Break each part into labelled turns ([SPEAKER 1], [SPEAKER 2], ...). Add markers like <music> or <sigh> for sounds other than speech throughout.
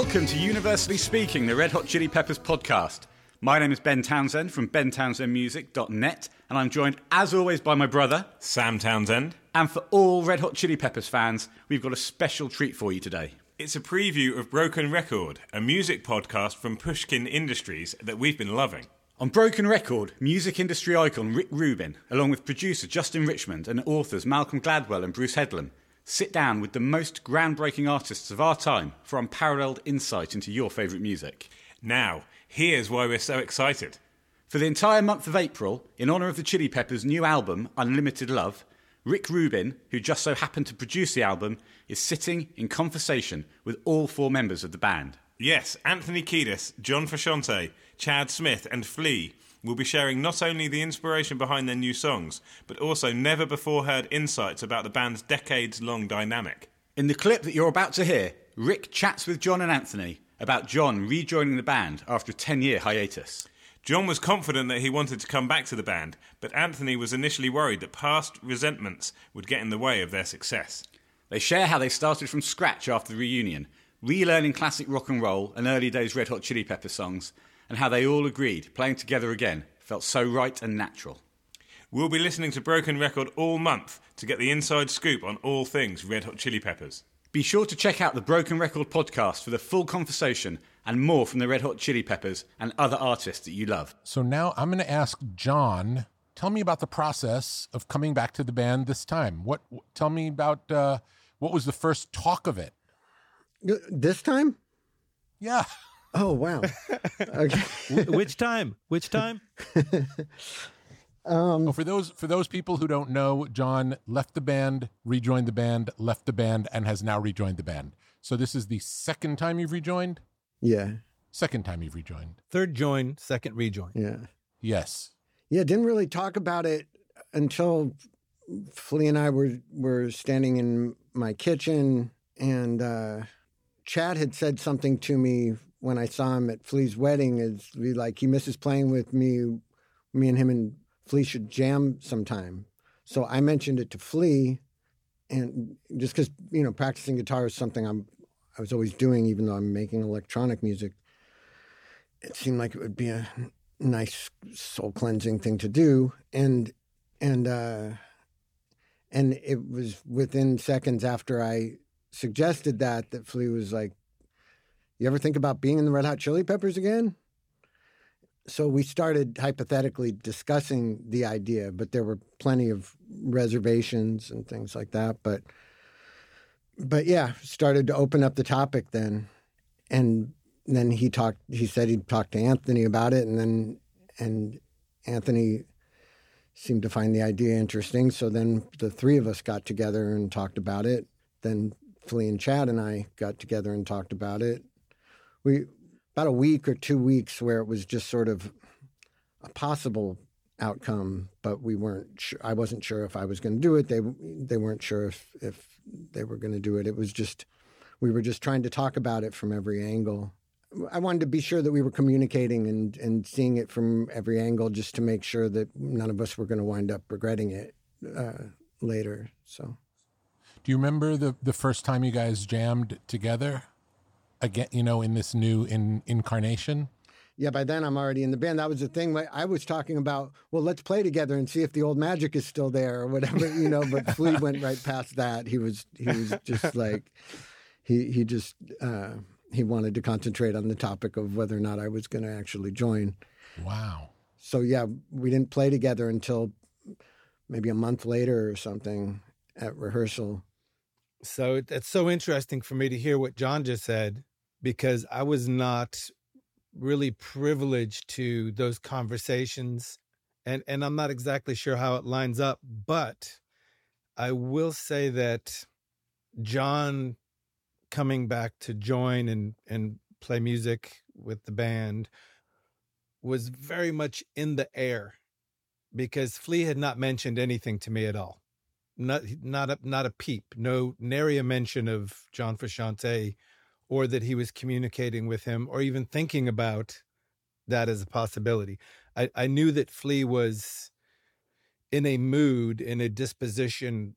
[SPEAKER 1] Welcome to Universally Speaking, the Red Hot Chili Peppers podcast. My name is Ben Townsend from bentownsendmusic.net, and I'm joined, as always, by my brother.
[SPEAKER 2] Sam Townsend.
[SPEAKER 1] And for all Red Hot Chili Peppers fans, we've got a special treat for you today.
[SPEAKER 2] It's a preview of Broken Record, a music podcast from Pushkin Industries that we've been loving.
[SPEAKER 1] On Broken Record, music industry icon Rick Rubin, along with producer Justin Richmond and authors Malcolm Gladwell and Bruce Headlam, sit down with the most groundbreaking artists of our time for unparalleled insight into your favourite music.
[SPEAKER 2] Now, here's why we're so excited.
[SPEAKER 1] For the entire month of April, in honour of the Chili Peppers' new album, Unlimited Love, Rick Rubin, who just so happened to produce the album, is sitting in conversation with all four members of the band.
[SPEAKER 2] Yes, Anthony Kiedis, John Frusciante, Chad Smith, and Flea will be sharing not only the inspiration behind their new songs, but also never before heard insights about the band's decades long dynamic.
[SPEAKER 1] In the clip that you're about to hear, Rick chats with John and Anthony about John rejoining the band after a 10 year hiatus.
[SPEAKER 2] John was confident that he wanted to come back to the band, but Anthony was initially worried that past resentments would get in the way of their success.
[SPEAKER 1] They share how they started from scratch after the reunion relearning classic rock and roll and early days Red Hot Chili Pepper songs, and how they all agreed playing together again felt so right and natural.
[SPEAKER 2] We'll be listening to Broken Record all month to get the inside scoop on all things Red Hot Chili Peppers.
[SPEAKER 1] Be sure to check out the Broken Record podcast for the full conversation and more from the Red Hot Chili Peppers and other artists that you love.
[SPEAKER 3] So now I'm going to ask John. Tell me about the process of coming back to the band this time. What? Tell me about uh, what was the first talk of it?
[SPEAKER 4] This time?
[SPEAKER 3] Yeah. <laughs>
[SPEAKER 4] Oh wow.
[SPEAKER 5] Okay. Which time? Which time? <laughs>
[SPEAKER 3] um, oh, for those for those people who don't know, John left the band, rejoined the band, left the band, and has now rejoined the band. So this is the second time you've rejoined.
[SPEAKER 4] Yeah.
[SPEAKER 3] Second time you've rejoined.
[SPEAKER 5] Third join, second rejoin.
[SPEAKER 4] Yeah.
[SPEAKER 3] Yes.
[SPEAKER 4] Yeah. Didn't really talk about it until Flea and I were were standing in my kitchen and. uh Chad had said something to me when I saw him at Flea's wedding. Is like he misses playing with me. Me and him and Flea should jam sometime. So I mentioned it to Flea, and just because you know practicing guitar is something I'm I was always doing, even though I'm making electronic music. It seemed like it would be a nice soul cleansing thing to do, and and uh, and it was within seconds after I suggested that that Flea was like, "You ever think about being in the Red Hot Chili Peppers again?" So we started hypothetically discussing the idea, but there were plenty of reservations and things like that. But but yeah, started to open up the topic then, and then he talked. He said he'd talk to Anthony about it, and then and Anthony seemed to find the idea interesting. So then the three of us got together and talked about it. Then Flea and Chad and I got together and talked about it. We about a week or two weeks where it was just sort of a possible outcome, but we weren't. Sure, I wasn't sure if I was going to do it. They they weren't sure if if they were going to do it. It was just we were just trying to talk about it from every angle. I wanted to be sure that we were communicating and and seeing it from every angle, just to make sure that none of us were going to wind up regretting it uh, later. So.
[SPEAKER 3] Do you remember the the first time you guys jammed together? Again, you know, in this new in, incarnation.
[SPEAKER 4] Yeah, by then I'm already in the band. That was the thing. I was talking about, well, let's play together and see if the old magic is still there or whatever, you know. But <laughs> Flea went right past that. He was he was just <laughs> like he he just uh, he wanted to concentrate on the topic of whether or not I was going to actually join.
[SPEAKER 3] Wow.
[SPEAKER 4] So yeah, we didn't play together until maybe a month later or something at rehearsal.
[SPEAKER 5] So it's so interesting for me to hear what John just said because I was not really privileged to those conversations and and I'm not exactly sure how it lines up but I will say that John coming back to join and and play music with the band was very much in the air because Flea had not mentioned anything to me at all. Not not a not a peep, no nary a mention of John Frusciante, or that he was communicating with him, or even thinking about that as a possibility. I, I knew that Flea was in a mood, in a disposition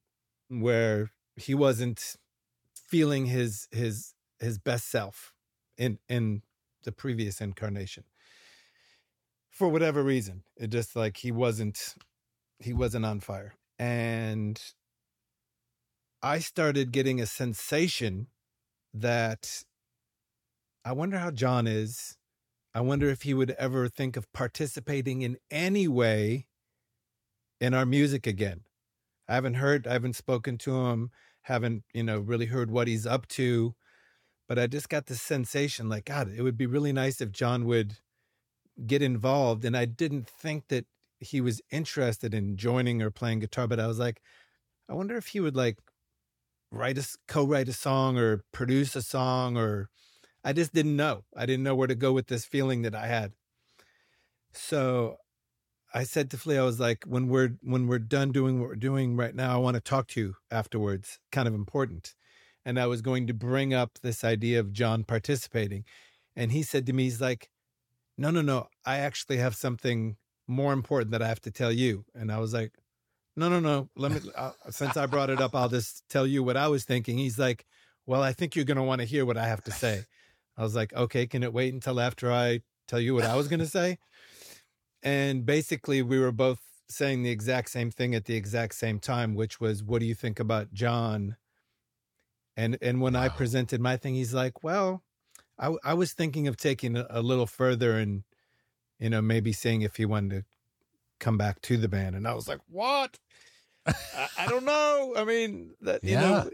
[SPEAKER 5] where he wasn't feeling his his his best self in in the previous incarnation for whatever reason it just like he wasn't he wasn't on fire and i started getting a sensation that i wonder how john is. I wonder if he would ever think of participating in any way in our music again. I haven't heard i haven't spoken to him haven't you know really heard what he's up to but i just got the sensation like god it would be really nice if john would get involved and i didn't think that he was interested in joining or playing guitar but i was like i wonder if he would like write a co-write a song or produce a song or i just didn't know. I didn't know where to go with this feeling that i had. So i said to flea i was like when we're when we're done doing what we're doing right now i want to talk to you afterwards. Kind of important. And i was going to bring up this idea of john participating. And he said to me he's like no, no, no, I actually have something more important that I have to tell you. And I was like, no, no, no. Let me, uh, since I brought it up, I'll just tell you what I was thinking. He's like, well, I think you're going to want to hear what I have to say. I was like, okay, can it wait until after I tell you what I was going to say? And basically, we were both saying the exact same thing at the exact same time, which was, what do you think about John? And, and when wow. I presented my thing, he's like, well, I, I was thinking of taking a, a little further and, you know, maybe seeing if he wanted to come back to the band. And I was like, what? I, I, don't <laughs> know. I mean, that, you know,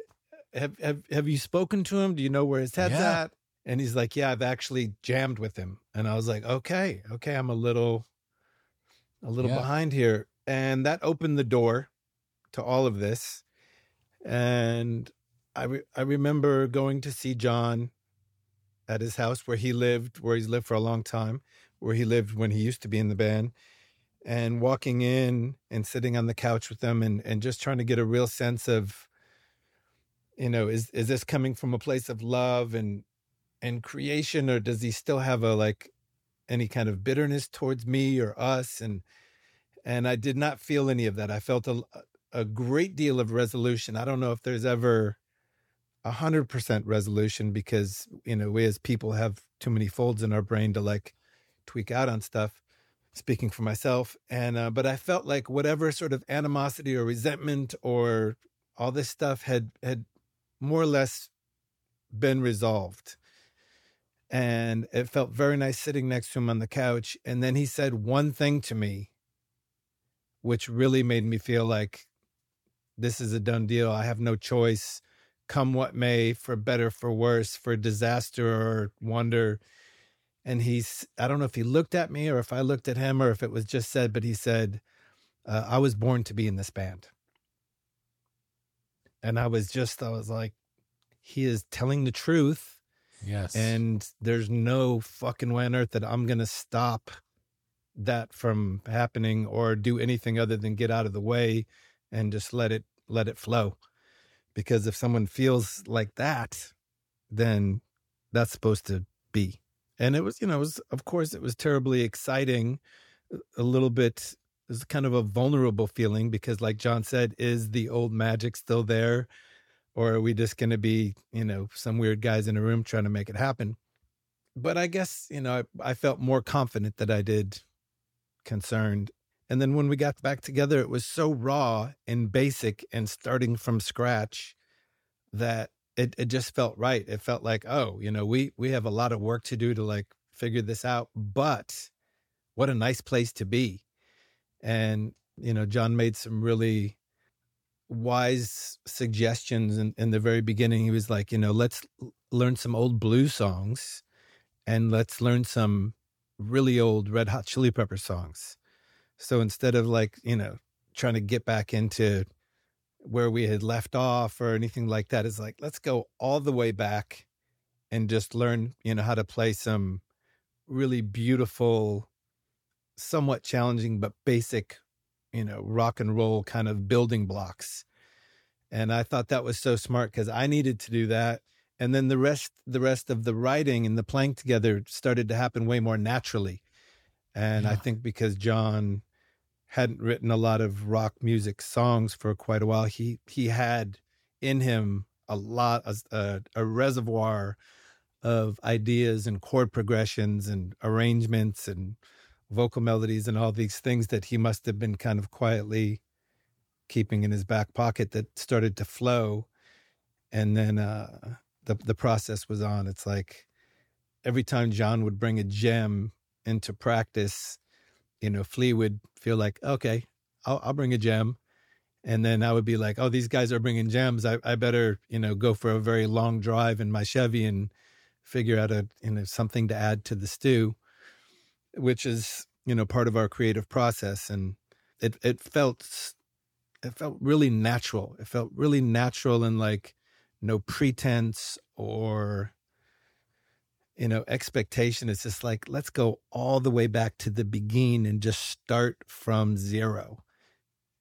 [SPEAKER 5] have, have, have you spoken to him? Do you know where his head's yeah. at? And he's like, yeah, I've actually jammed with him. And I was like, okay, okay. I'm a little, a little yeah. behind here. And that opened the door to all of this. And I, re- I remember going to see John at his house where he lived, where he's lived for a long time, where he lived when he used to be in the band, and walking in and sitting on the couch with them and, and just trying to get a real sense of, you know, is is this coming from a place of love and and creation, or does he still have a like any kind of bitterness towards me or us? And and I did not feel any of that. I felt a a great deal of resolution. I don't know if there's ever a 100% resolution because you know we as people have too many folds in our brain to like tweak out on stuff speaking for myself and uh, but i felt like whatever sort of animosity or resentment or all this stuff had had more or less been resolved and it felt very nice sitting next to him on the couch and then he said one thing to me which really made me feel like this is a done deal i have no choice come what may, for better, for worse, for disaster or wonder. And he's, I don't know if he looked at me or if I looked at him or if it was just said, but he said, uh, I was born to be in this band. And I was just, I was like, he is telling the truth.
[SPEAKER 3] Yes.
[SPEAKER 5] And there's no fucking way on earth that I'm going to stop that from happening or do anything other than get out of the way and just let it let it flow because if someone feels like that, then that's supposed to be. And it was, you know, was, of course, it was terribly exciting, a little bit, it was kind of a vulnerable feeling because, like John said, is the old magic still there? Or are we just going to be, you know, some weird guys in a room trying to make it happen? But I guess, you know, I, I felt more confident that I did concerned. And then when we got back together, it was so raw and basic and starting from scratch that it, it just felt right. It felt like, oh, you know, we we have a lot of work to do to like figure this out, but what a nice place to be. And, you know, John made some really wise suggestions in, in the very beginning. He was like, you know, let's learn some old blues songs and let's learn some really old Red Hot Chili Pepper songs. So instead of like, you know, trying to get back into where we had left off or anything like that, it's like, let's go all the way back and just learn, you know, how to play some really beautiful, somewhat challenging, but basic, you know, rock and roll kind of building blocks. And I thought that was so smart because I needed to do that. And then the rest, the rest of the writing and the playing together started to happen way more naturally. And yeah. I think because John hadn't written a lot of rock music songs for quite a while. He he had in him a lot a, a reservoir of ideas and chord progressions and arrangements and vocal melodies and all these things that he must have been kind of quietly keeping in his back pocket that started to flow and then uh, the the process was on it's like every time John would bring a gem into practice you know Flea would feel like okay I'll, I'll bring a gem. And then I would be like oh these guys are bringing gems. I, I better you know go for a very long drive in my Chevy and figure out a you know something to add to the stew which is you know part of our creative process. And it it felt it felt really natural. It felt really natural and like no pretense or you know expectation it's just like let's go all the way back to the beginning and just start from zero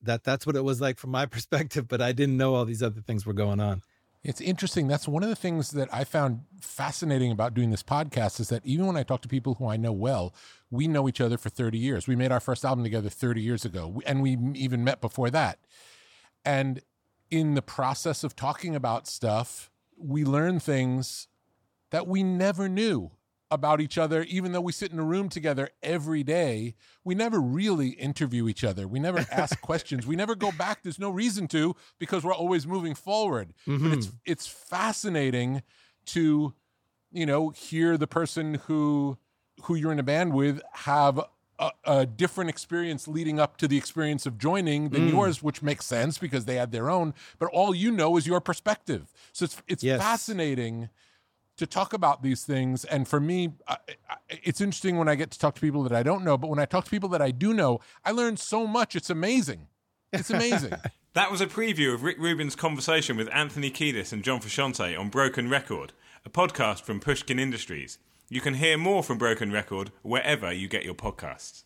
[SPEAKER 5] that that's what it was like from my <laughs> perspective but i didn't know all these other things were going on
[SPEAKER 3] It's interesting. That's one of the things that I found fascinating about doing this podcast is that even when I talk to people who I know well, we know each other for 30 years. We made our first album together 30 years ago, and we even met before that. And in the process of talking about stuff, we learn things that we never knew about each other, even though we sit in a room together every day. We never really interview each other. We never <laughs> ask questions. We never go back. There's no reason to because we're always moving forward. But it's mm-hmm. it's fascinating to, you know, hear the person who who you're in a band with have a, a different experience leading up to the experience of joining than mm. yours, which makes sense because they had their own. But all you know is your perspective. So it's it's
[SPEAKER 5] Yes.
[SPEAKER 3] fascinating to talk about these things. And for me, I, I, it's interesting when I get to talk to people that I don't know. But when I talk to people that I do know, I learn so much. It's amazing. It's amazing. <laughs>
[SPEAKER 2] That was a preview of Rick Rubin's conversation with Anthony Kiedis and John Frusciante on Broken Record, a podcast from Pushkin Industries. You can hear more from Broken Record wherever you get your podcasts.